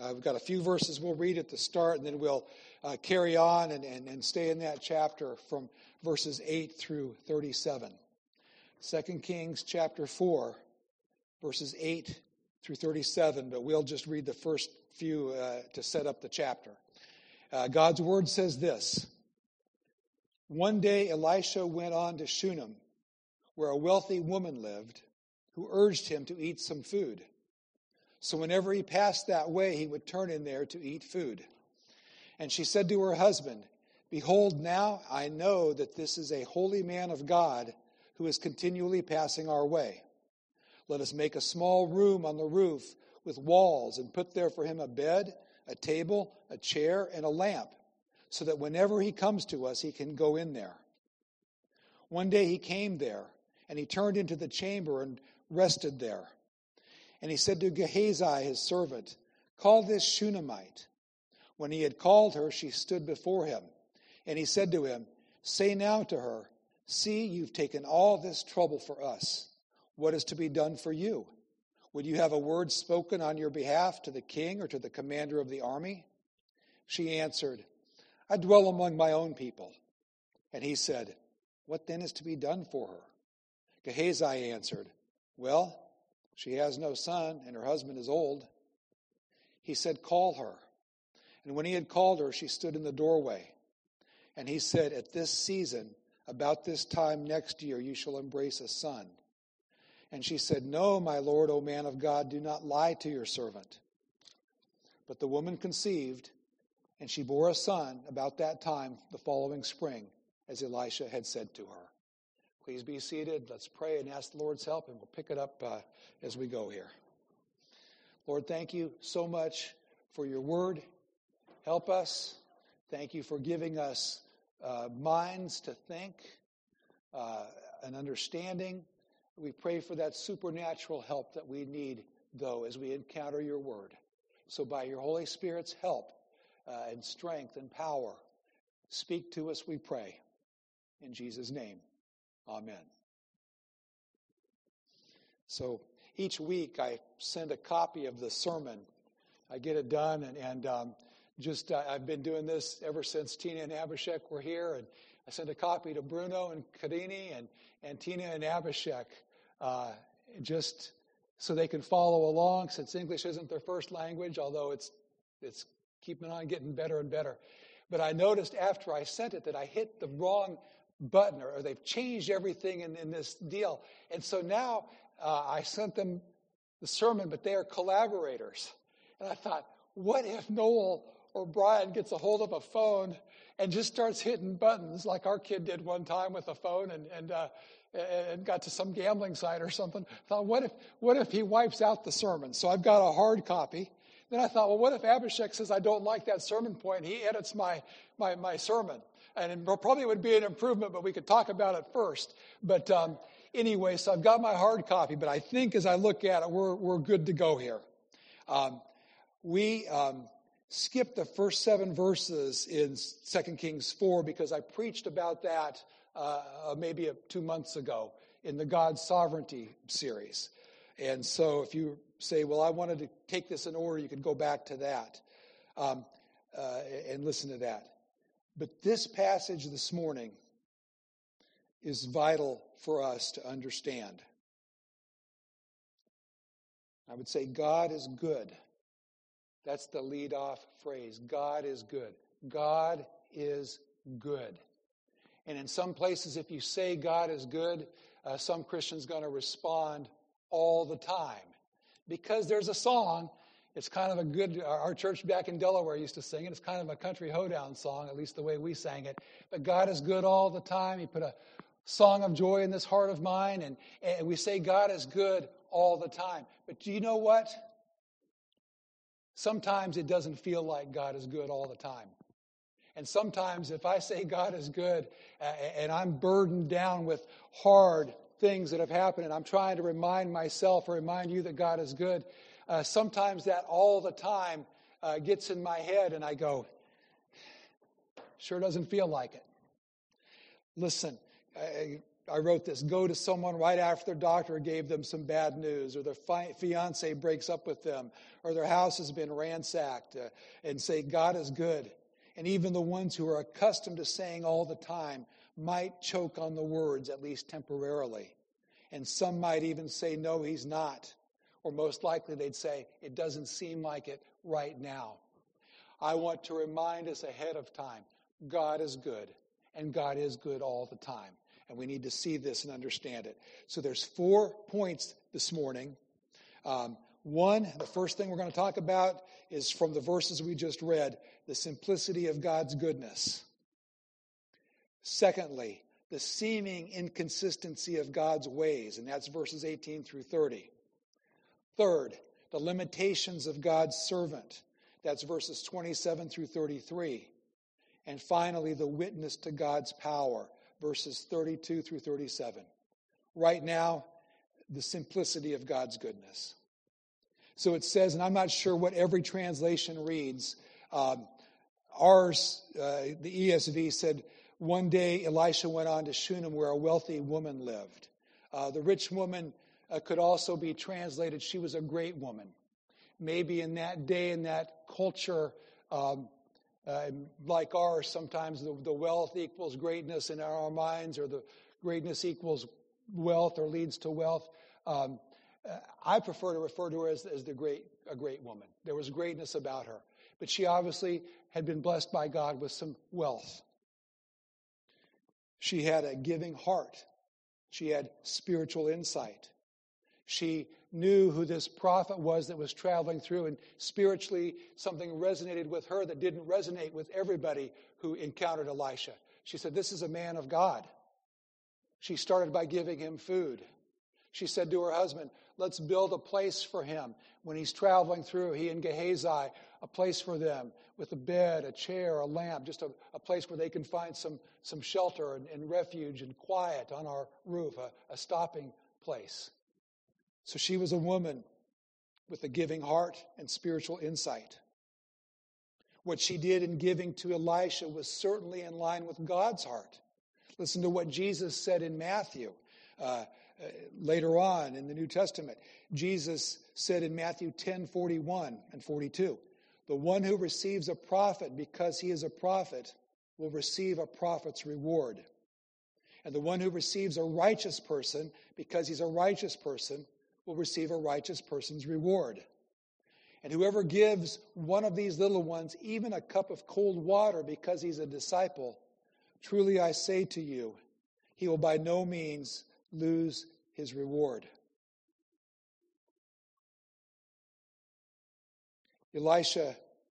Uh, we've got a few verses we'll read at the start, and then we'll uh, carry on and, and, and stay in that chapter from verses 8 through 37. 2 Kings chapter 4, verses 8 through 37, but we'll just read the first few uh, to set up the chapter. Uh, God's word says this One day Elisha went on to Shunem, where a wealthy woman lived, who urged him to eat some food. So whenever he passed that way, he would turn in there to eat food. And she said to her husband, Behold, now I know that this is a holy man of God who is continually passing our way. Let us make a small room on the roof with walls and put there for him a bed, a table, a chair, and a lamp, so that whenever he comes to us, he can go in there. One day he came there, and he turned into the chamber and rested there. And he said to Gehazi, his servant, Call this Shunammite. When he had called her, she stood before him. And he said to him, Say now to her, See, you've taken all this trouble for us. What is to be done for you? Would you have a word spoken on your behalf to the king or to the commander of the army? She answered, I dwell among my own people. And he said, What then is to be done for her? Gehazi answered, Well, she has no son, and her husband is old. He said, Call her. And when he had called her, she stood in the doorway. And he said, At this season, about this time next year, you shall embrace a son. And she said, No, my Lord, O man of God, do not lie to your servant. But the woman conceived, and she bore a son about that time the following spring, as Elisha had said to her. Please be seated. Let's pray and ask the Lord's help, and we'll pick it up uh, as we go here. Lord, thank you so much for your word. Help us. Thank you for giving us uh, minds to think, uh, an understanding. We pray for that supernatural help that we need, though, as we encounter your word. So, by your Holy Spirit's help uh, and strength and power, speak to us, we pray. In Jesus' name. Amen. So each week I send a copy of the sermon. I get it done, and, and um, just uh, I've been doing this ever since Tina and Abhishek were here, and I sent a copy to Bruno and Kadini and, and Tina and Abhishek, uh, just so they can follow along. Since English isn't their first language, although it's it's keeping on getting better and better. But I noticed after I sent it that I hit the wrong button or, they've changed everything in, in this deal. And so now uh, I sent them the sermon, but they are collaborators. And I thought, what if Noel or Brian gets a hold of a phone and just starts hitting buttons like our kid did one time with a phone and, and, uh, and got to some gambling site or something? I thought, what if, what if he wipes out the sermon? So I've got a hard copy. Then I thought, well, what if Abhishek says I don't like that sermon point? He edits my, my, my sermon and probably it would be an improvement, but we could talk about it first. But um, anyway, so I've got my hard copy, but I think as I look at it, we're, we're good to go here. Um, we um, skipped the first seven verses in 2 Kings 4 because I preached about that uh, uh, maybe two months ago in the God's Sovereignty series. And so if you say, well, I wanted to take this in order, you could go back to that um, uh, and listen to that. But this passage this morning is vital for us to understand. I would say God is good. That's the lead off phrase. God is good. God is good. And in some places, if you say God is good, uh, some Christians going to respond all the time because there's a song it's kind of a good, our church back in Delaware used to sing it. It's kind of a country hoedown song, at least the way we sang it. But God is good all the time. He put a song of joy in this heart of mine, and, and we say God is good all the time. But do you know what? Sometimes it doesn't feel like God is good all the time. And sometimes if I say God is good uh, and I'm burdened down with hard things that have happened and I'm trying to remind myself or remind you that God is good, uh, sometimes that all the time uh, gets in my head and I go, sure doesn't feel like it. Listen, I wrote this go to someone right after their doctor gave them some bad news, or their fi- fiance breaks up with them, or their house has been ransacked, uh, and say, God is good. And even the ones who are accustomed to saying all the time might choke on the words, at least temporarily. And some might even say, No, he's not. Or most likely they'd say, It doesn't seem like it right now. I want to remind us ahead of time God is good, and God is good all the time. And we need to see this and understand it. So there's four points this morning. Um, one, the first thing we're going to talk about is from the verses we just read the simplicity of God's goodness. Secondly, the seeming inconsistency of God's ways, and that's verses 18 through 30. Third, the limitations of God's servant. That's verses 27 through 33. And finally, the witness to God's power, verses 32 through 37. Right now, the simplicity of God's goodness. So it says, and I'm not sure what every translation reads. Um, ours, uh, the ESV said, one day Elisha went on to Shunem where a wealthy woman lived. Uh, the rich woman uh, could also be translated, she was a great woman. Maybe in that day, in that culture, um, uh, like ours, sometimes the, the wealth equals greatness in our minds, or the greatness equals wealth or leads to wealth. Um, I prefer to refer to her as, as the great, a great woman. There was greatness about her. But she obviously had been blessed by God with some wealth. She had a giving heart. She had spiritual insight. She knew who this prophet was that was traveling through, and spiritually, something resonated with her that didn't resonate with everybody who encountered Elisha. She said, This is a man of God. She started by giving him food. She said to her husband, Let's build a place for him when he's traveling through, he and Gehazi, a place for them with a bed, a chair, a lamp, just a, a place where they can find some, some shelter and, and refuge and quiet on our roof, a, a stopping place. So she was a woman with a giving heart and spiritual insight. What she did in giving to Elisha was certainly in line with God's heart. Listen to what Jesus said in Matthew. Uh, uh, later on in the New Testament. Jesus said in Matthew 10 41 and 42, The one who receives a prophet because he is a prophet will receive a prophet's reward. And the one who receives a righteous person because he's a righteous person will receive a righteous person's reward. And whoever gives one of these little ones even a cup of cold water because he's a disciple, truly I say to you, he will by no means lose his reward. Elisha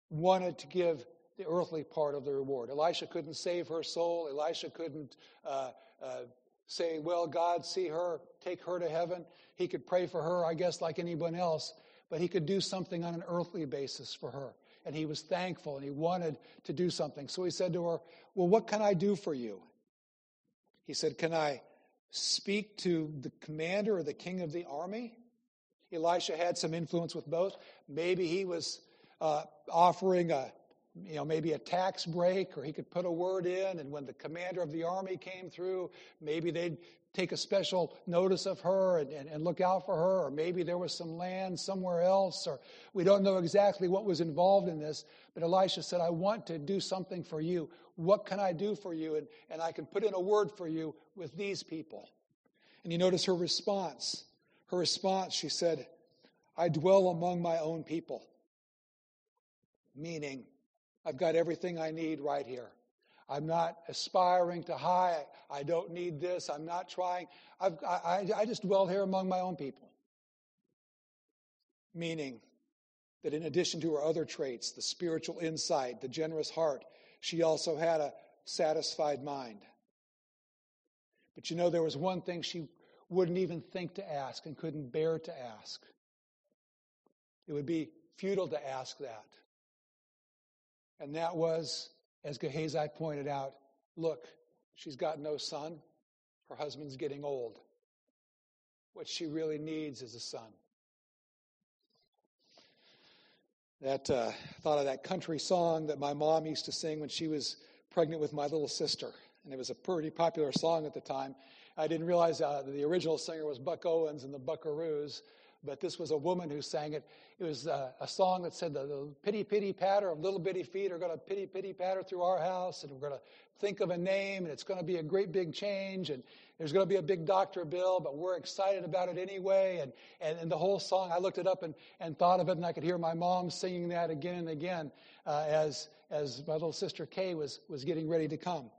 wanted to give the earthly part of the reward. Elisha couldn't save her soul. Elisha couldn't uh, uh, say, Well, God, see her, take her to heaven. He could pray for her, I guess, like anyone else, but he could do something on an earthly basis for her. And he was thankful and he wanted to do something. So he said to her, Well, what can I do for you? He said, Can I speak to the commander or the king of the army. Elisha had some influence with both. Maybe he was uh, offering a, you know, maybe a tax break, or he could put a word in, and when the commander of the army came through, maybe they'd take a special notice of her and, and, and look out for her, or maybe there was some land somewhere else, or we don't know exactly what was involved in this. But Elisha said, I want to do something for you. What can I do for you? And, and I can put in a word for you with these people. And you notice her response. Her response, she said, I dwell among my own people. Meaning, I've got everything I need right here. I'm not aspiring to high. I don't need this. I'm not trying. I've, I, I just dwell here among my own people. Meaning that in addition to her other traits, the spiritual insight, the generous heart, she also had a satisfied mind. But you know, there was one thing she wouldn't even think to ask and couldn't bear to ask. It would be futile to ask that. And that was, as Gehazi pointed out, look, she's got no son. Her husband's getting old. What she really needs is a son. That uh, thought of that country song that my mom used to sing when she was pregnant with my little sister, and it was a pretty popular song at the time. I didn't realize uh, the original singer was Buck Owens and the Buckaroos, but this was a woman who sang it. It was uh, a song that said, the, pitty, pitty patter of little bitty feet are going to pitty, pitty patter through our house, and we're going to think of a name, and it's going to be a great big change, and there's going to be a big doctor bill, but we're excited about it anyway. And, and, and the whole song, I looked it up and, and thought of it, and I could hear my mom singing that again and again uh, as, as my little sister Kay was, was getting ready to come.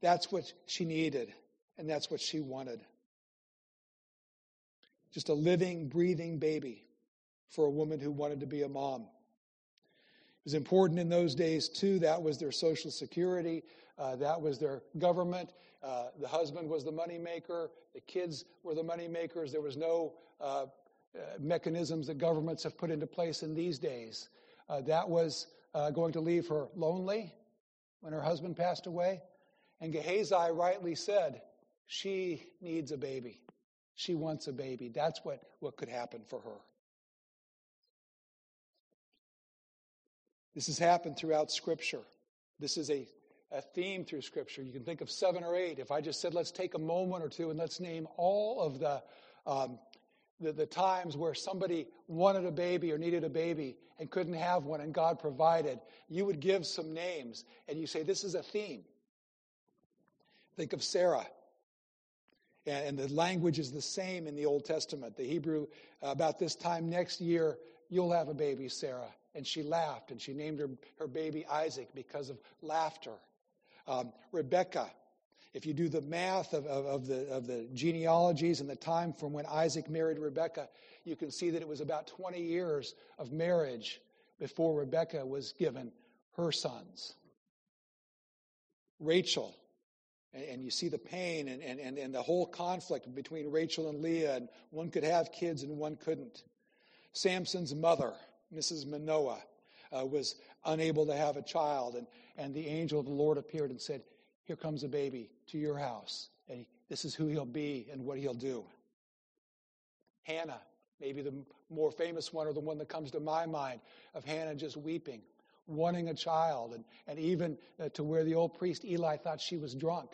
That's what she needed, and that's what she wanted. Just a living, breathing baby for a woman who wanted to be a mom. It was important in those days, too. That was their social security, uh, that was their government. Uh, the husband was the money maker, the kids were the money makers. There was no uh, uh mechanisms that governments have put into place in these days. Uh, that was uh, going to leave her lonely when her husband passed away. And Gehazi rightly said, she needs a baby. She wants a baby. That's what, what could happen for her. This has happened throughout Scripture. This is a, a theme through Scripture. You can think of seven or eight. If I just said, let's take a moment or two and let's name all of the, um, the, the times where somebody wanted a baby or needed a baby and couldn't have one and God provided, you would give some names and you say, this is a theme. Think of Sarah. And the language is the same in the Old Testament. The Hebrew, about this time next year, you'll have a baby, Sarah. And she laughed, and she named her, her baby Isaac because of laughter. Um, Rebecca, if you do the math of, of, of, the, of the genealogies and the time from when Isaac married Rebecca, you can see that it was about 20 years of marriage before Rebecca was given her sons. Rachel, and you see the pain and, and, and the whole conflict between Rachel and Leah, and one could have kids and one couldn't. Samson's mother, Mrs. Manoah, uh, was unable to have a child, and, and the angel of the Lord appeared and said, Here comes a baby to your house, and he, this is who he'll be and what he'll do. Hannah, maybe the more famous one or the one that comes to my mind, of Hannah just weeping wanting a child, and, and even uh, to where the old priest Eli thought she was drunk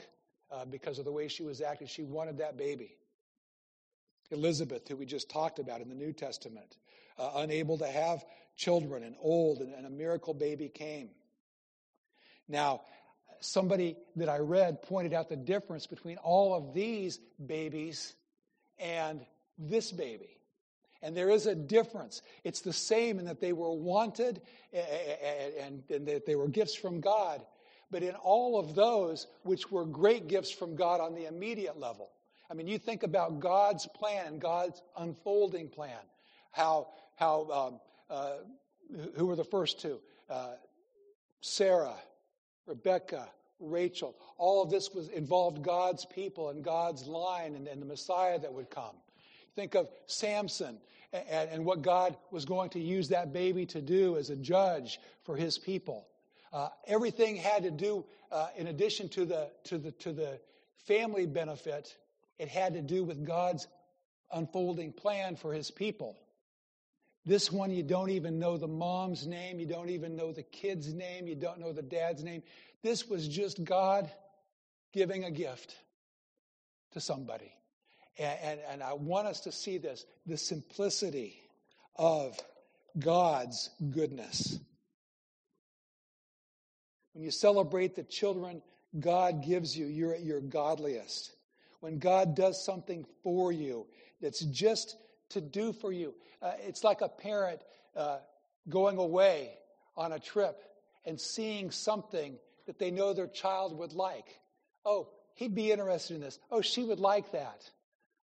uh, because of the way she was acting. She wanted that baby. Elizabeth, who we just talked about in the New Testament, uh, unable to have children and old, and, and a miracle baby came. Now, somebody that I read pointed out the difference between all of these babies and this baby. And there is a difference. It's the same in that they were wanted and, that they were gifts from God. But in all of those, which were great gifts from God on the immediate level, I mean, you think about God's plan, and God's unfolding plan, how, how um, uh, who were the first two? Uh, Sarah, Rebecca, Rachel. All of this was involved God's people and God's line and, and the Messiah that would come. Think of Samson and, and, what God was going to use that baby to do as a judge for his people. Uh, everything had to do, uh, in addition to the, to, the, to the family benefit, it had to do with God's unfolding plan for his people. This one, you don't even know the mom's name, you don't even know the kid's name, you don't know the dad's name. This was just God giving a gift to somebody. And, and, and I want us to see this the simplicity of God's goodness. When you celebrate the children God gives you, you're at your godliest. When God does something for you that's just to do for you, uh, it's like a parent uh, going away on a trip and seeing something that they know their child would like. Oh, he'd be interested in this. Oh, she would like that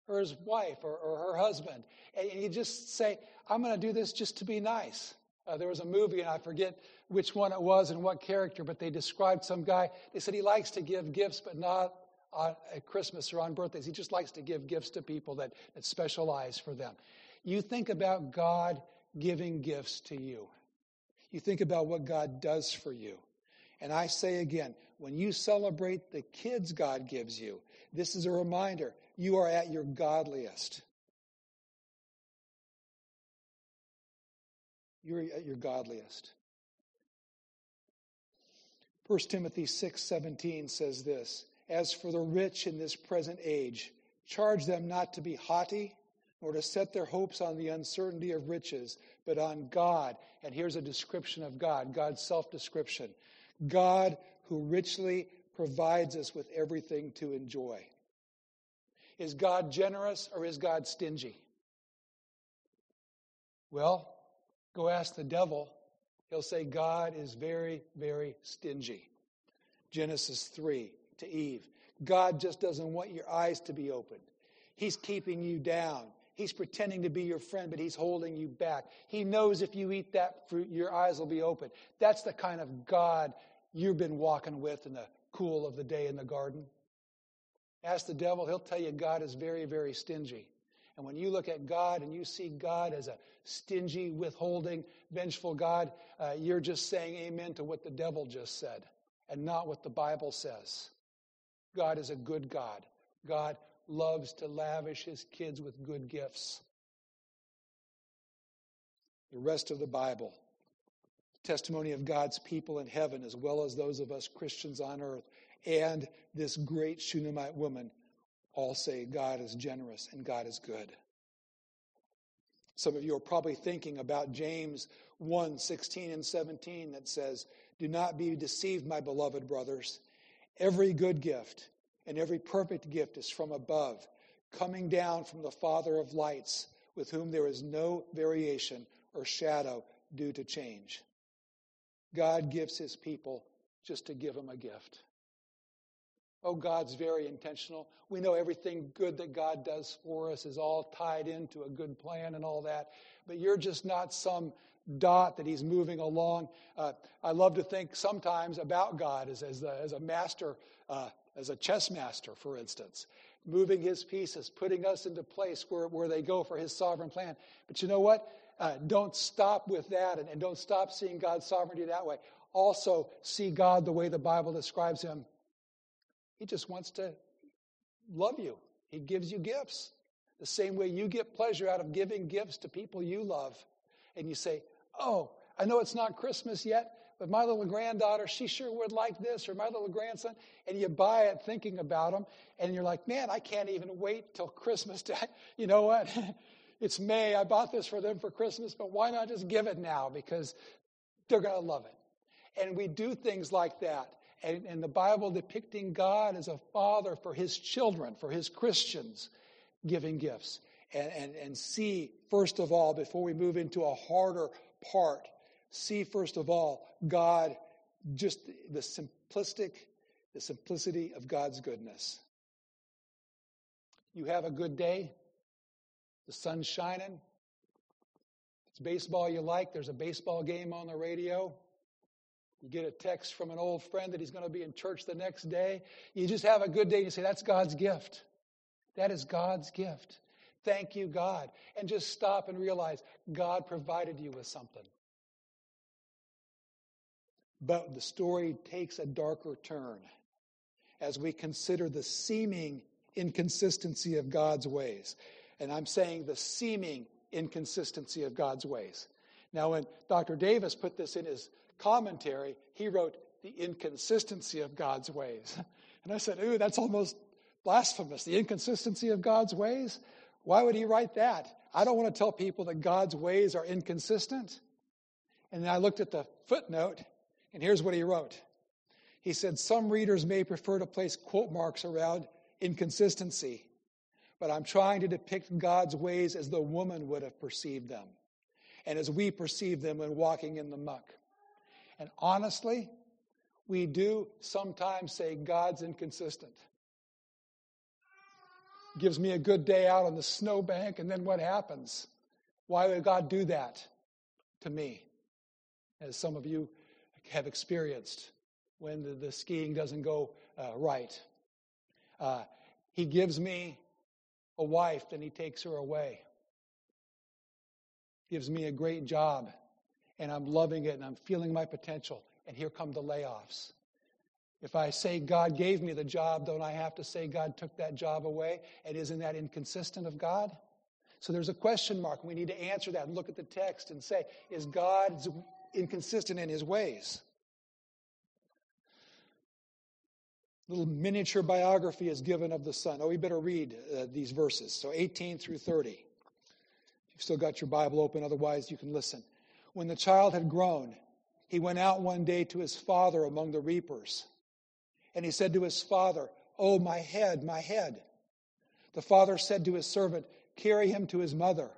or his wife or, or her husband. And you just say, I'm going to do this just to be nice. Uh, there was a movie, and I forget which one it was and what character, but they described some guy. They said he likes to give gifts, but not on, at Christmas or on birthdays. He just likes to give gifts to people that, that specialize for them. You think about God giving gifts to you. You think about what God does for you. And I say again, when you celebrate the kids God gives you, this is a reminder you are at your godliest. You're at your godliest. 1 Timothy 6:17 says this, "As for the rich in this present age, Charge them not to be haughty, nor to set their hopes on the uncertainty of riches, but on God. And here's a description of God God's self description God who richly provides us with everything to enjoy. Is God generous or is God stingy? Well, go ask the devil. He'll say God is very, very stingy. Genesis 3 to Eve. God just doesn't want your eyes to be opened. He's keeping you down. He's pretending to be your friend, but he's holding you back. He knows if you eat that fruit, your eyes will be open. That's the kind of God you've been walking with in the cool of the day in the garden. Ask the devil, he'll tell you God is very, very stingy. And when you look at God and you see God as a stingy, withholding, vengeful God, uh, you're just saying amen to what the devil just said and not what the Bible says. God is a good God. God loves to lavish his kids with good gifts. The rest of the Bible, testimony of God's people in heaven, as well as those of us Christians on earth, and this great Shunammite woman all say God is generous and God is good. Some of you are probably thinking about James 1 16 and 17 that says, Do not be deceived, my beloved brothers. Every good gift and every perfect gift is from above, coming down from the Father of lights, with whom there is no variation or shadow due to change. God gives his people just to give them a gift. Oh, God's very intentional. We know everything good that God does for us is all tied into a good plan and all that. But you're just not some dot that He's moving along. Uh, I love to think sometimes about God as, as, the, as a master, uh, as a chess master, for instance, moving His pieces, putting us into place where, where they go for His sovereign plan. But you know what? Uh, don't stop with that and, and don't stop seeing God's sovereignty that way. Also, see God the way the Bible describes Him he just wants to love you. He gives you gifts. The same way you get pleasure out of giving gifts to people you love. And you say, Oh, I know it's not Christmas yet, but my little granddaughter, she sure would like this, or my little grandson. And you buy it thinking about them. And you're like, Man, I can't even wait till Christmas. To, you know what? it's May. I bought this for them for Christmas, but why not just give it now? Because they're going to love it. And we do things like that and, and the Bible depicting God as a father for his children, for his Christians, giving gifts. And, and, and see, first of all, before we move into a harder part, see, first of all, God, just the simplistic, the simplicity of God's goodness. You have a good day, the sun's shining, it's baseball you like, there's a baseball game on the radio. You get a text from an old friend that he's going to be in church the next day. You just have a good day and you say, That's God's gift. That is God's gift. Thank you, God. And just stop and realize God provided you with something. But the story takes a darker turn as we consider the seeming inconsistency of God's ways. And I'm saying the seeming inconsistency of God's ways. Now, when Dr. Davis put this in his commentary, he wrote the inconsistency of God's ways. And I said, Ooh, that's almost blasphemous. The inconsistency of God's ways? Why would he write that? I don't want to tell people that God's ways are inconsistent. And then I looked at the footnote, and here's what he wrote. He said, Some readers may prefer to place quote marks around inconsistency, but I'm trying to depict God's ways as the woman would have perceived them, and as we perceive them when walking in the muck. And honestly, we do sometimes say God's inconsistent. Gives me a good day out on the snowbank, and then what happens? Why would God do that to me? As some of you have experienced when the, the skiing doesn't go uh, right. Uh, he gives me a wife, then he takes her away. Gives me a great job, and I'm loving it and I'm feeling my potential. And here come the layoffs. If I say God gave me the job, don't I have to say God took that job away? And isn't that inconsistent of God? So there's a question mark. We need to answer that and look at the text and say, is God inconsistent in his ways? little miniature biography is given of the son. Oh, we better read uh, these verses. So 18 through 30. You've still got your Bible open, otherwise, you can listen. When the child had grown, he went out one day to his father among the reapers. And he said to his father, Oh, my head, my head. The father said to his servant, Carry him to his mother.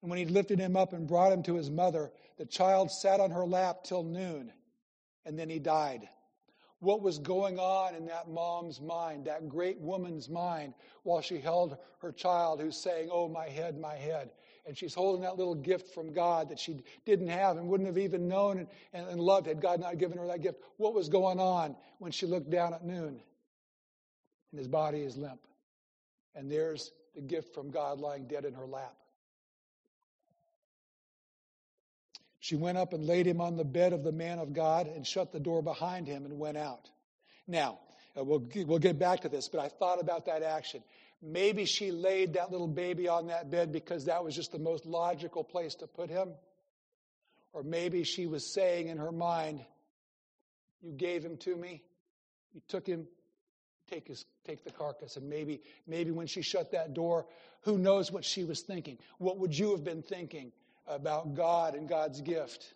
And when he lifted him up and brought him to his mother, the child sat on her lap till noon, and then he died. What was going on in that mom's mind, that great woman's mind, while she held her child who's saying, Oh, my head, my head? And she's holding that little gift from God that she didn't have and wouldn't have even known and, and, loved had God not given her that gift. What was going on when she looked down at noon? And his body is limp. And there's the gift from God lying dead in her lap. She went up and laid him on the bed of the man of God and shut the door behind him and went out. Now, uh, we'll, we'll get back to this, but I thought about that action. Maybe she laid that little baby on that bed because that was just the most logical place to put him. Or maybe she was saying in her mind, You gave him to me, you took him, take, his, take the carcass. And maybe, maybe when she shut that door, who knows what she was thinking? What would you have been thinking? about God and God's gift.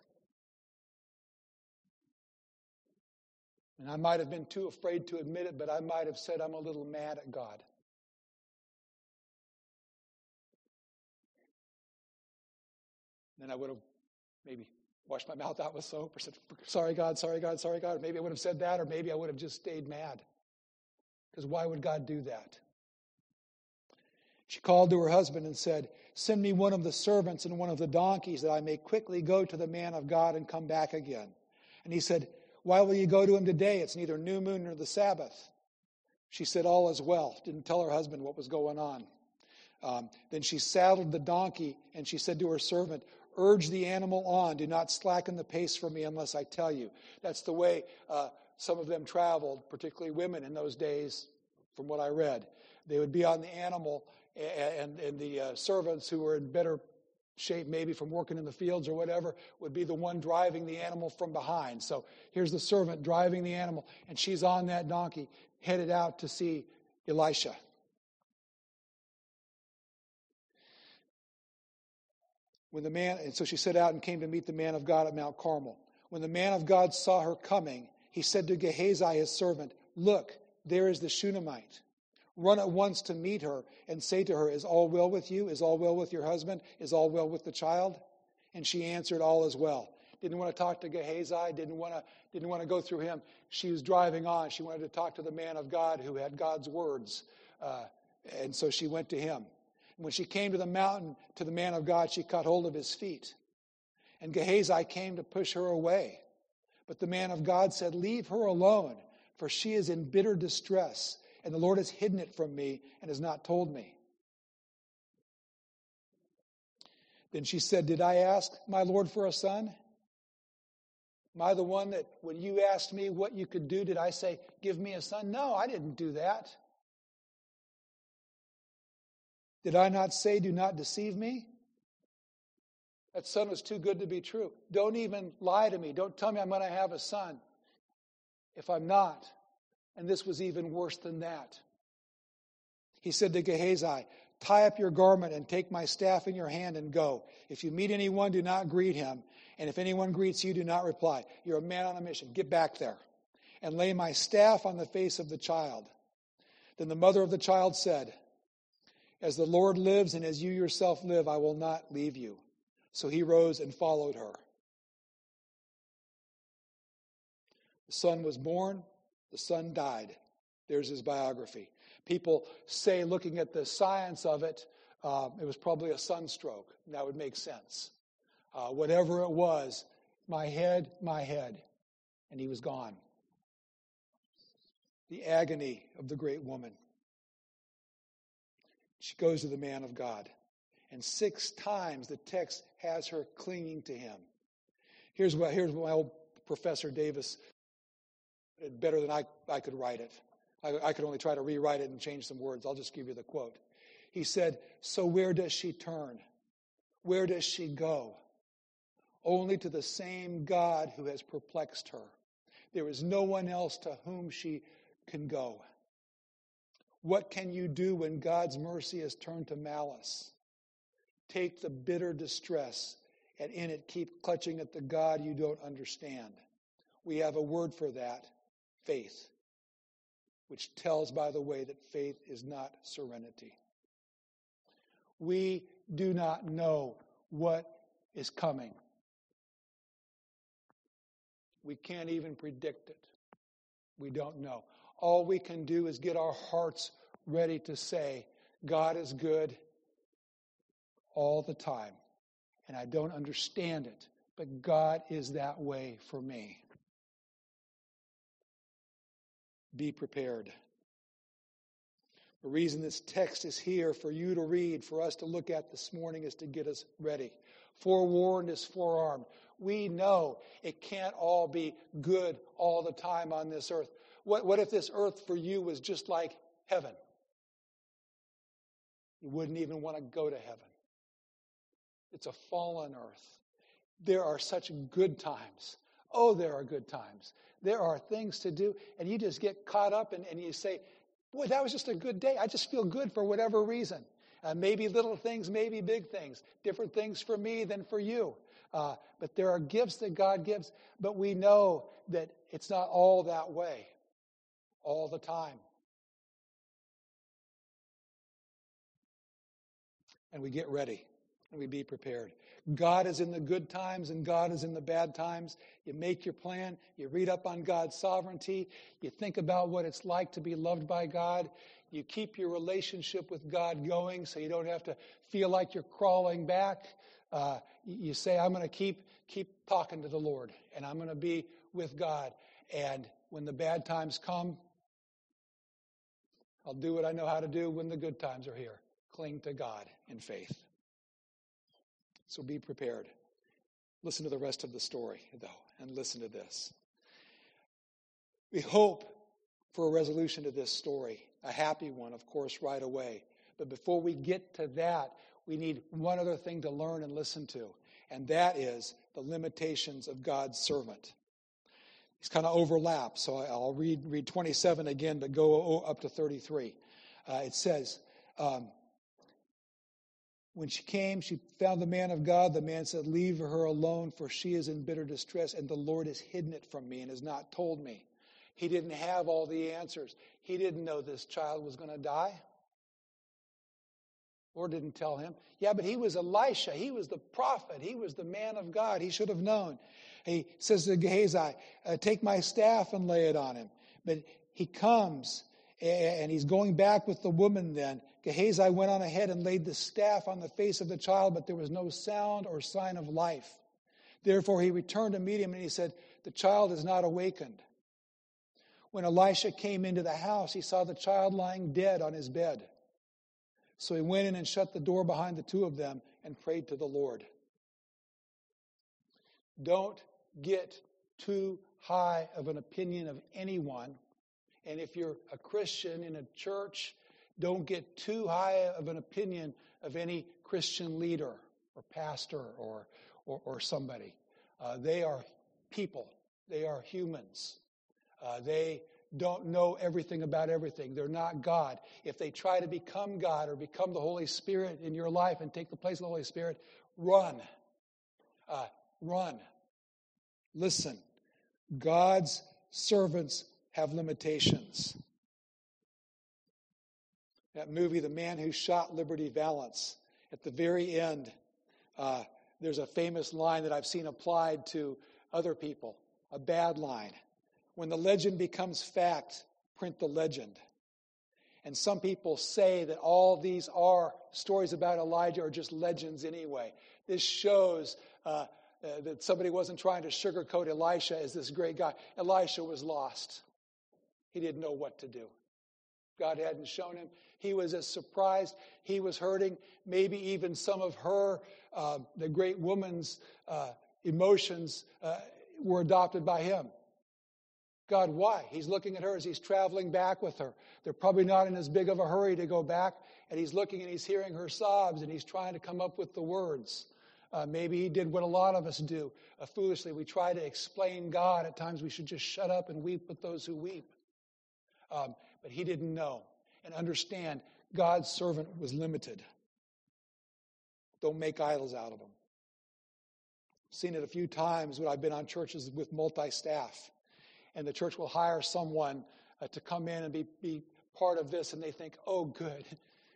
And I might have been too afraid to admit it, but I might have said I'm a little mad at God. Then I would have maybe washed my mouth out with soap or said, Sorry, God, sorry, God, sorry, God. Maybe I would have said that, or maybe I would have just stayed mad. Because why would God do that? She called to her husband and said, Send me one of the servants and one of the donkeys that I may quickly go to the man of God and come back again. And he said, Why will you go to him today? It's neither new moon nor the Sabbath. She said, All is well. Didn't tell her husband what was going on. Um, then she saddled the donkey and she said to her servant, Urge the animal on. Do not slacken the pace for me unless I tell you. That's the way uh, some of them traveled, particularly women in those days, from what I read. They would be on the animal and, and the uh, servants who were in better shape, maybe from working in the fields or whatever, would be the one driving the animal from behind. So here's the servant driving the animal, and she's on that donkey, headed out to see Elisha. When the man, and so she set out and came to meet the man of God at Mount Carmel. When the man of God saw her coming, he said to Gehazi, his servant, Look, there is the Shunammite. Run at once to meet her and say to her, Is all well with you? Is all well with your husband? Is all well with the child? And she answered, All is well. Didn't want to talk to Gehazi, didn't want to, didn't want to go through him. She was driving on. She wanted to talk to the man of God who had God's words. Uh, and so she went to him. And when she came to the mountain, to the man of God, she caught hold of his feet. And Gehazi came to push her away. But the man of God said, Leave her alone, for she is in bitter distress and the Lord has hidden it from me and has not told me. Then she said, Did I ask my Lord for a son? Am I the one that when you asked me what you could do, did I say, Give me a son? No, I didn't do that. Did I not say, Do not deceive me? That son was too good to be true. Don't even lie to me. Don't tell me I'm going to have a son if I'm not. And this was even worse than that. He said to Gehazi, Tie up your garment and take my staff in your hand and go. If you meet anyone, do not greet him. And if anyone greets you, do not reply. You're a man on a mission. Get back there. And lay my staff on the face of the child. Then the mother of the child said, As the Lord lives and as you yourself live, I will not leave you. So he rose and followed her. The son was born. The son died. There's his biography. People say, looking at the science of it, uh, it was probably a sunstroke. That would make sense. Uh, whatever it was, my head, my head. And he was gone. The agony of the great woman. She goes to the man of God. And six times the text has her clinging to him. Here's what, here's what my old professor Davis better than I, I could write it. I, I could only try to rewrite it and change some words. I'll just give you the quote. He said, So where does she turn? Where does she go? Only to the same God who has perplexed her. There is no one else to whom she can go? What can you do when God's mercy has turned to malice? Take the bitter distress and in it keep clutching at the God you don't understand. We have a word for that faith, which tells, by the way, that faith is not serenity. We do not know what is coming. We can't even predict it. We don't know. All we can do is get our hearts ready to say, God is good all the time. And I don't understand it, but God is that way for me. Be prepared. The reason this text is here for you to read, for us to look at this morning, is to get us ready. Forewarned is forearmed. We know it can't all be good all the time on this earth. What, what if this earth for you was just like heaven? You wouldn't even want to go to heaven. It's a fallen earth. There are such good times. Oh, there are good times. There are things to do, and you just get caught up and, and you say, Boy, that was just a good day. I just feel good for whatever reason. Uh, maybe little things, maybe big things, different things for me than for you. Uh, but there are gifts that God gives, but we know that it's not all that way all the time. And we get ready and we be prepared. God is in the good times and God is in the bad times. You make your plan, you read up on God's sovereignty, you think about what it's like to be loved by God, you keep your relationship with God going so you don't have to feel like you're crawling back. Uh, you say, I'm going to keep, keep talking to the Lord and I'm going to be with God. And when the bad times come, I'll do what I know how to do when the good times are here cling to God in faith. So be prepared. Listen to the rest of the story, though, and listen to this. We hope for a resolution to this story, a happy one, of course, right away. But before we get to that, we need one other thing to learn and listen to, and that is the limitations of God's servant. These kind of overlap, so I'll read, read 27 again, but go up to 33. Uh, it says, um, when she came, she found the man of God. The man said, Leave her alone, for she is in bitter distress, and the Lord has hidden it from me and has not told me. He didn't have all the answers. He didn't know this child was going to die. Lord didn't tell him. Yeah, but he was Elisha. He was the prophet. He was the man of God. He should have known. He says to Gehazi, uh, Take my staff and lay it on him. But he comes and he's going back with the woman then. Gehazi went on ahead and laid the staff on the face of the child, but there was no sound or sign of life. Therefore he returned to meet him and he said, The child is not awakened. When Elisha came into the house, he saw the child lying dead on his bed. So he went in and shut the door behind the two of them and prayed to the Lord. Don't get too high of an opinion of anyone and if you're a Christian in a church, don't get too high of an opinion of any Christian leader or pastor or, or, or somebody. Uh, they are people, they are humans. Uh, they don't know everything about everything. They're not God. If they try to become God or become the Holy Spirit in your life and take the place of the Holy Spirit, run. Uh, run. Listen. God's servants have limitations. That movie, The Man Who Shot Liberty Valance, at the very end, uh, there's a famous line that I've seen applied to other people, a bad line. When the legend becomes fact, print the legend. And some people say that all these are stories about Elijah are just legends anyway. This shows uh, uh, that somebody wasn't trying to sugarcoat Elisha as this great guy. Elisha was lost. He didn't know what to do. God hadn't shown him. He was as surprised. He was hurting. Maybe even some of her, uh, the great woman's uh, emotions, uh, were adopted by him. God, why? He's looking at her as he's traveling back with her. They're probably not in as big of a hurry to go back, and he's looking and he's hearing her sobs, and he's trying to come up with the words. Uh, maybe he did what a lot of us do uh, foolishly. We try to explain God. At times we should just shut up and weep with those who weep. Um, but he didn't know and understand God's servant was limited. Don't make idols out of them. Seen it a few times when I've been on churches with multi staff, and the church will hire someone uh, to come in and be, be part of this, and they think, oh, good,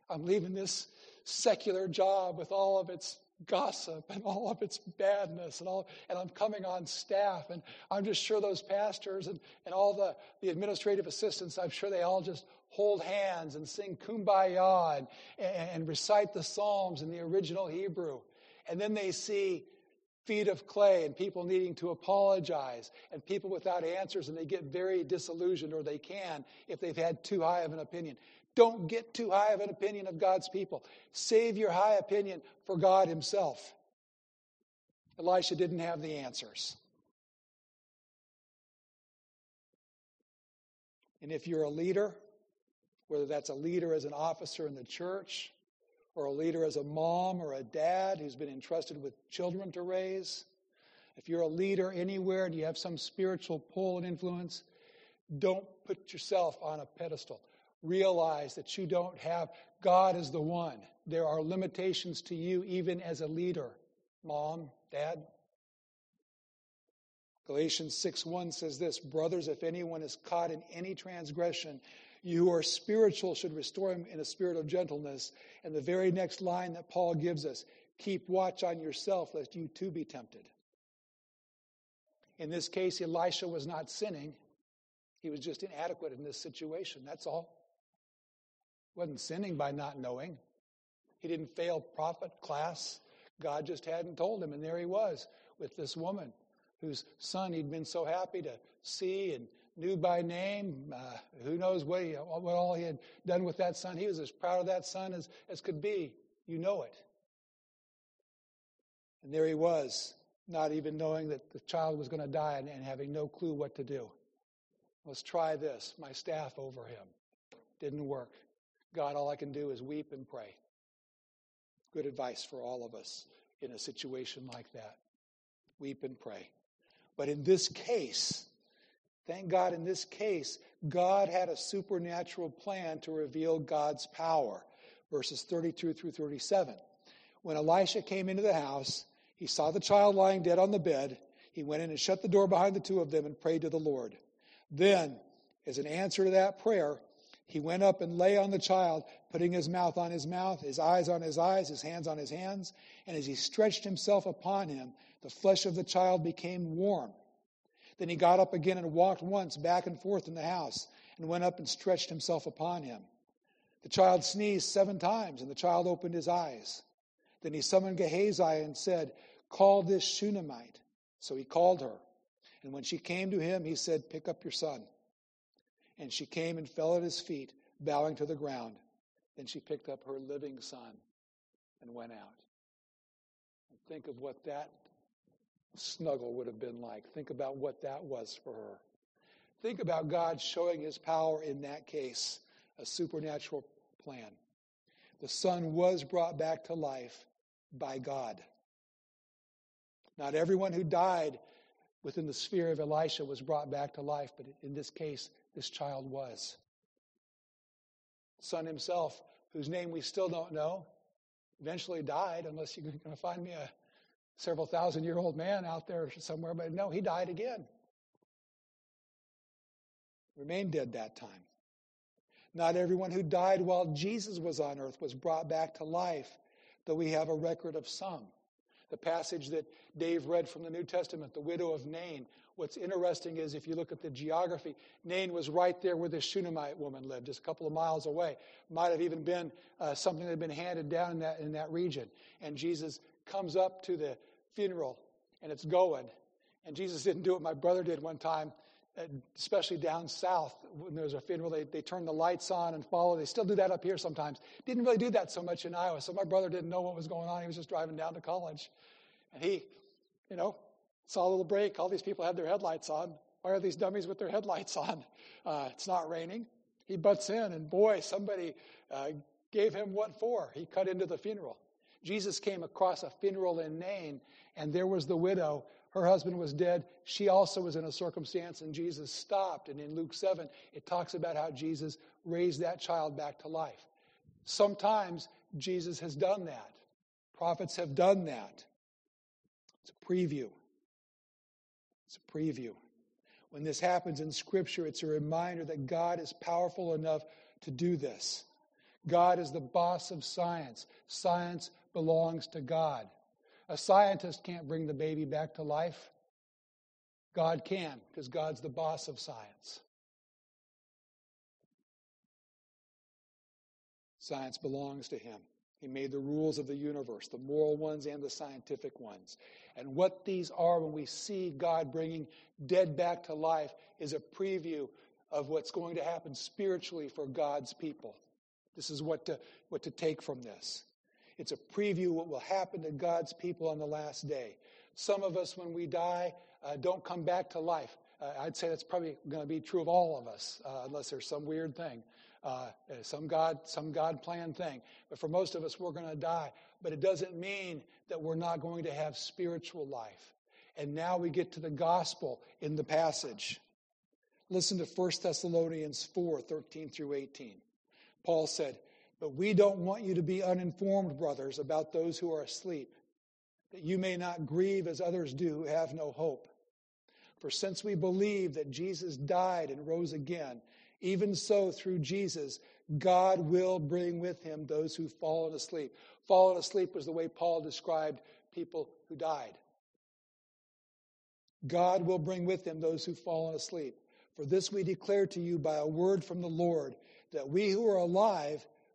I'm leaving this secular job with all of its gossip and all of its badness and all and I'm coming on staff and I'm just sure those pastors and, and all the, the administrative assistants, I'm sure they all just hold hands and sing kumbaya and, and, and recite the Psalms in the original Hebrew. And then they see feet of clay and people needing to apologize and people without answers and they get very disillusioned or they can if they've had too high of an opinion. Don't get too high of an opinion of God's people. Save your high opinion for God Himself. Elisha didn't have the answers. And if you're a leader, whether that's a leader as an officer in the church, or a leader as a mom or a dad who's been entrusted with children to raise, if you're a leader anywhere and you have some spiritual pull and influence, don't put yourself on a pedestal realize that you don't have God is the one. There are limitations to you even as a leader. Mom, dad. Galatians 6 1 says this Brothers, if anyone is caught in any transgression, you who are spiritual should restore him in a spirit of gentleness. And the very next line that Paul gives us keep watch on yourself, lest you too be tempted. In this case, Elisha was not sinning, he was just inadequate in this situation. That's all wasn't sinning by not knowing. He didn't fail prophet class. God just hadn't told him. And there he was with this woman whose son he'd been so happy to see and knew by name. Uh, who knows what, he, what all he had done with that son. He was as proud of that son as, as could be. You know it. And there he was, not even knowing that the child was going to die and, and having no clue what to do. Let's try this. My staff over him. Didn't work. God, all I can do is weep and pray. Good advice for all of us in a situation like that. Weep and pray. But in this case, thank God, in this case, God had a supernatural plan to reveal God's power. Verses 32 through 37. When Elisha came into the house, he saw the child lying dead on the bed. He went in and shut the door behind the two of them and prayed to the Lord. Then, as an answer to that prayer, he went up and lay on the child, putting his mouth on his mouth, his eyes on his eyes, his hands on his hands. And as he stretched himself upon him, the flesh of the child became warm. Then he got up again and walked once back and forth in the house, and went up and stretched himself upon him. The child sneezed seven times, and the child opened his eyes. Then he summoned Gehazi and said, Call this Shunammite. So he called her. And when she came to him, he said, Pick up your son. And she came and fell at his feet, bowing to the ground. Then she picked up her living son and went out. And think of what that snuggle would have been like. Think about what that was for her. Think about God showing his power in that case, a supernatural plan. The son was brought back to life by God. Not everyone who died within the sphere of Elisha was brought back to life, but in this case, this child was. Son himself, whose name we still don't know, eventually died, unless you're going to find me a several thousand year old man out there somewhere, but no, he died again. Remained dead that time. Not everyone who died while Jesus was on earth was brought back to life, though we have a record of some. The passage that Dave read from the New Testament, the widow of Nain, What's interesting is if you look at the geography, Nain was right there where the Shunammite woman lived, just a couple of miles away. Might have even been uh, something that had been handed down in that, in that region. And Jesus comes up to the funeral, and it's going. And Jesus didn't do what my brother did one time, especially down south when there's a funeral. They, they turn the lights on and follow. They still do that up here sometimes. Didn't really do that so much in Iowa. So my brother didn't know what was going on. He was just driving down to college. And he, you know, Saw a little break. All these people have their headlights on. Why are these dummies with their headlights on? Uh, it's not raining. He butts in, and boy, somebody uh, gave him what for. He cut into the funeral. Jesus came across a funeral in Nain, and there was the widow Her husband was dead. She also was in a circumstance, and Jesus stopped. And in Luke 7, it talks about how Jesus raised that child back to life. Sometimes Jesus has done that. Prophets have done that. It's a preview. It's a preview. When this happens in Scripture, it's a reminder that God is powerful enough to do this. God is the boss of science. Science belongs to God. A scientist can't bring the baby back to life. God can, because God's the boss of science. Science belongs to Him. He made the rules of the universe, the moral ones and the scientific ones. And what these are when we see God bringing dead back to life is a preview of what's going to happen spiritually for God's people. This is what to, what to take from this. It's a preview what will happen to God's people on the last day. Some of us, when we die, uh, don't come back to life. Uh, I'd say that's probably going to be true of all of us, uh, unless there's some weird thing uh, some God, some God planned thing. But for most of us, we're going to die. But it doesn't mean that we're not going to have spiritual life. And now we get to the gospel in the passage. Listen to 1 Thessalonians 4 13 through 18. Paul said, But we don't want you to be uninformed, brothers, about those who are asleep, that you may not grieve as others do who have no hope. For since we believe that Jesus died and rose again, even so, through Jesus, God will bring with him those who've fallen asleep. Fallen asleep was the way Paul described people who died. God will bring with him those who've fallen asleep. For this we declare to you by a word from the Lord, that we who are alive,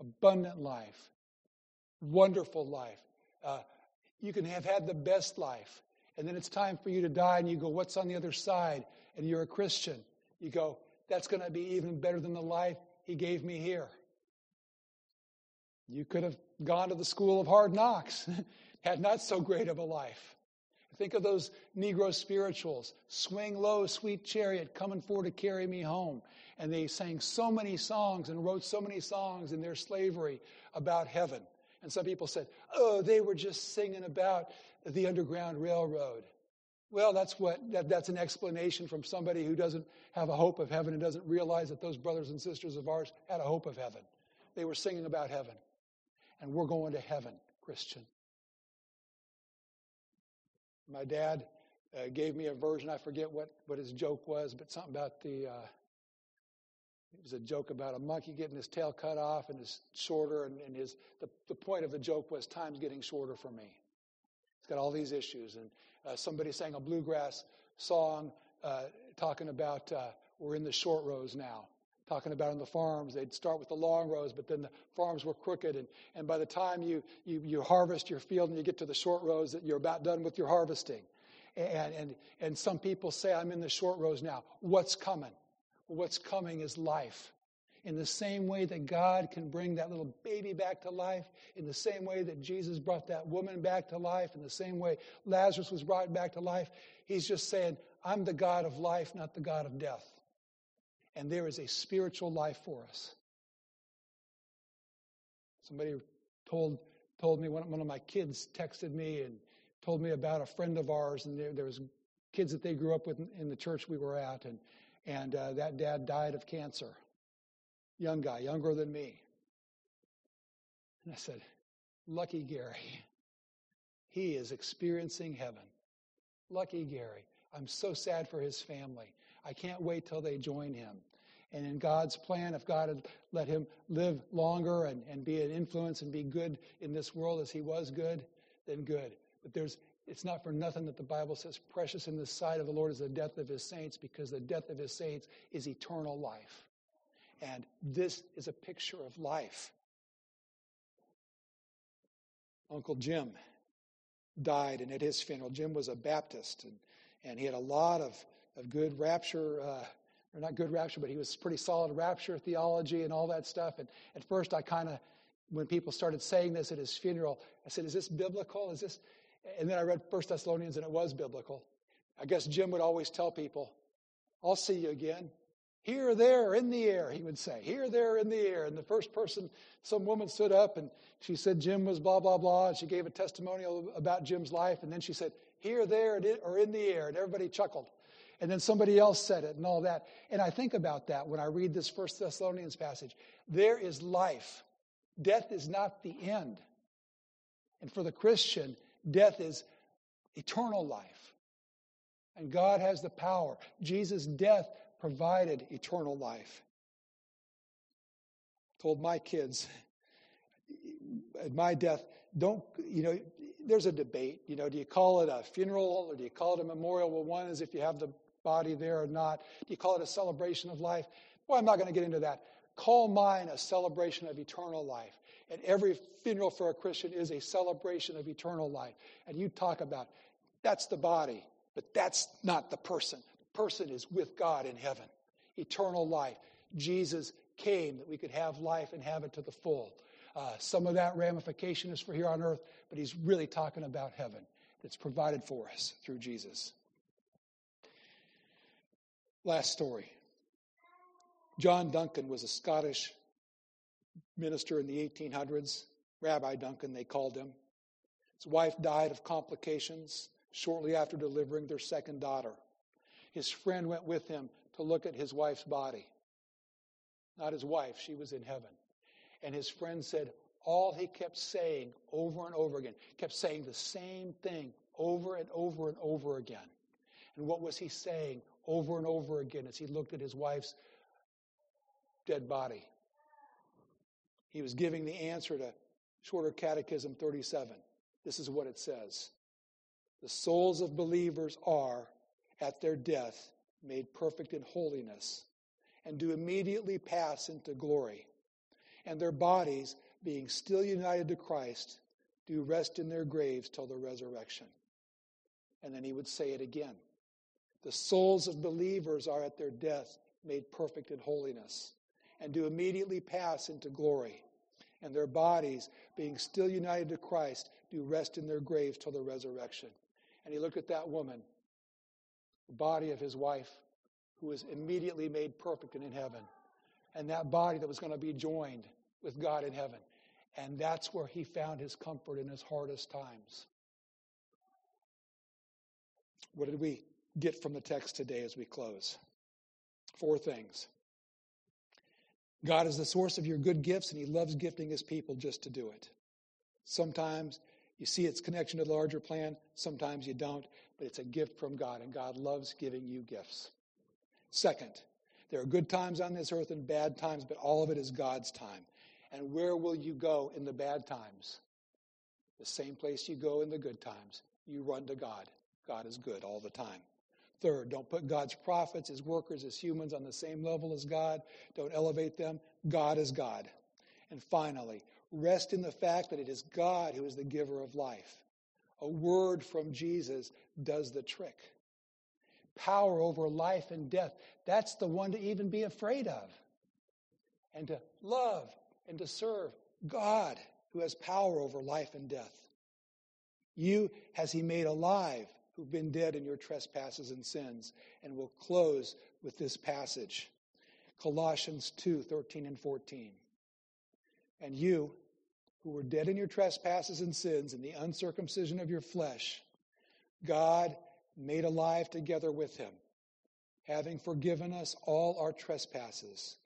abundant life, wonderful life. Uh, you can have had the best life, and then it's time for you to die, and you go, What's on the other side? and you're a Christian, you go, that's going to be even better than the life he gave me here. You could have gone to the school of hard knocks, had not so great of a life. Think of those Negro spirituals. Swing low, sweet chariot, coming for to carry me home. And they sang so many songs and wrote so many songs in their slavery about heaven. And some people said, oh, they were just singing about the Underground Railroad. Well, that's what that, that's an explanation from somebody who doesn't have a hope of heaven and doesn't realize that those brothers and sisters of ours had a hope of heaven. They were singing about heaven. And we're going to heaven, Christian. My dad uh, gave me a version, I forget what, what his joke was, but something about the uh, it was a joke about a monkey getting his tail cut off and his shorter, and, and his the, the point of the joke was time's getting shorter for me. He's got all these issues, and uh, somebody sang a bluegrass song uh, talking about uh, we're in the short rows now. Talking about on the farms, they'd start with the long rows, but then the farms were crooked. And, and by the time you, you, you harvest your field and you get to the short rows, that you're about done with your harvesting. And, and, and some people say, I'm in the short rows now. What's coming? What's coming is life. In the same way that God can bring that little baby back to life, in the same way that Jesus brought that woman back to life, in the same way Lazarus was brought back to life, he's just saying, I'm the God of life, not the God of death. And there is a spiritual life for us. Somebody told, told me, one, of my kids texted me and told me about a friend of ours, and there, there was kids that they grew up with in the church we were at, and, and uh, that dad died of cancer young guy, younger than me. And I said, Lucky Gary. He is experiencing heaven. Lucky Gary. I'm so sad for his family. I can't wait till they join him. And in God's plan, if God had let him live longer and, and be an influence and be good in this world as he was good, then good. But there's it's not for nothing that the Bible says precious in the sight of the Lord is the death of his saints, because the death of his saints is eternal life. And this is a picture of life. Uncle Jim died, and at his funeral, Jim was a Baptist, and, and he had a lot of, of good rapture, uh, or not good rapture, but he was pretty solid rapture theology and all that stuff. And at first, I kind of, when people started saying this at his funeral, I said, Is this biblical? Is this? And then I read First Thessalonians, and it was biblical. I guess Jim would always tell people, I'll see you again. Here, there, in the air, he would say. Here, there, in the air. And the first person, some woman stood up and she said Jim was blah, blah, blah. And she gave a testimonial about Jim's life. And then she said, Here, there, or in the air. And everybody chuckled. And then somebody else said it and all that. And I think about that when I read this First Thessalonians passage. There is life. Death is not the end. And for the Christian, death is eternal life. And God has the power. Jesus' death provided eternal life. Told my kids at my death, don't, you know, there's a debate. You know, do you call it a funeral or do you call it a memorial? Well, one is if you have the body there or not. Do you call it a celebration of life? Well, I'm not going to get into that. Call mine a celebration of eternal life. And every funeral for a Christian is a celebration of eternal life. And you talk about that's the body, but that's not the person person is with God in heaven, eternal life. Jesus came that we could have life and have it to the full. Uh, some of that ramification is for here on earth, but he's really talking about heaven that's provided for us through Jesus. Last story. John Duncan was a Scottish minister in the 1800s, Rabbi Duncan, they called him. His wife died of complications shortly after delivering their second daughter. His friend went with him to look at his wife's body. Not his wife, she was in heaven. And his friend said, all he kept saying over and over again, kept saying the same thing over and over and over again. And what was he saying over and over again as he looked at his wife's dead body? He was giving the answer to Shorter Catechism 37. This is what it says The souls of believers are at their death made perfect in holiness, and do immediately pass into glory. And their bodies, being still united to Christ, do rest in their graves till the resurrection. And then he would say it again. The souls of believers are at their death made perfect in holiness, and do immediately pass into glory. And their bodies, being still united to Christ, do rest in their graves till the resurrection. And he looked at that woman the body of his wife, who was immediately made perfect and in heaven, and that body that was going to be joined with God in heaven. And that's where he found his comfort in his hardest times. What did we get from the text today as we close? Four things. God is the source of your good gifts, and he loves gifting his people just to do it. Sometimes you see its connection to the larger plan, sometimes you don't but it's a gift from God, and God loves giving you gifts. Second, there are good times on this earth and bad times, but all of it is God's time. And where will you go in the bad times? The same place you go in the good times. You run to God. God is good all the time. Third, don't put God's prophets, his workers, his humans on the same level as God. Don't elevate them. God is God. And finally, rest in the fact that it is God who is the giver of life. A word from Jesus does the trick. Power over life and death, that's the one to even be afraid of. And to love and to serve God who has power over life and death. You has he made alive who've been dead in your trespasses and sins. And we'll close with this passage Colossians 2 13 and 14. And you, who were dead in your trespasses and sins and the uncircumcision of your flesh, God made alive together with him, having forgiven us all our trespasses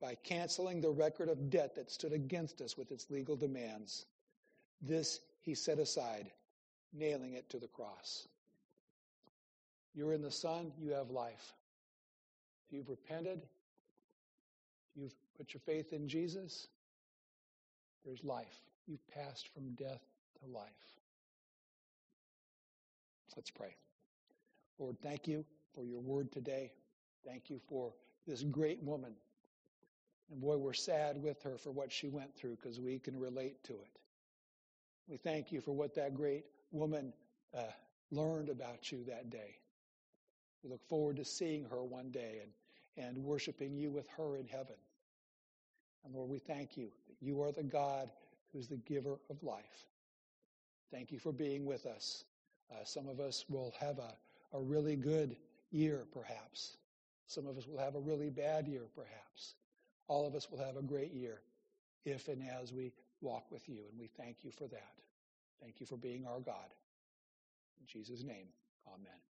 by canceling the record of debt that stood against us with its legal demands. This he set aside, nailing it to the cross. You're in the Son, you have life. If you've repented, you've put your faith in Jesus, there's life. You've passed from death to life. Let's pray. Lord, thank you for your word today. Thank you for this great woman. And boy, we're sad with her for what she went through because we can relate to it. We thank you for what that great woman uh, learned about you that day. We look forward to seeing her one day and, and worshiping you with her in heaven. And Lord, we thank you that you are the God who's the giver of life. Thank you for being with us. Uh, some of us will have a, a really good year, perhaps. Some of us will have a really bad year, perhaps. All of us will have a great year if and as we walk with you, and we thank you for that. Thank you for being our God. In Jesus' name, amen.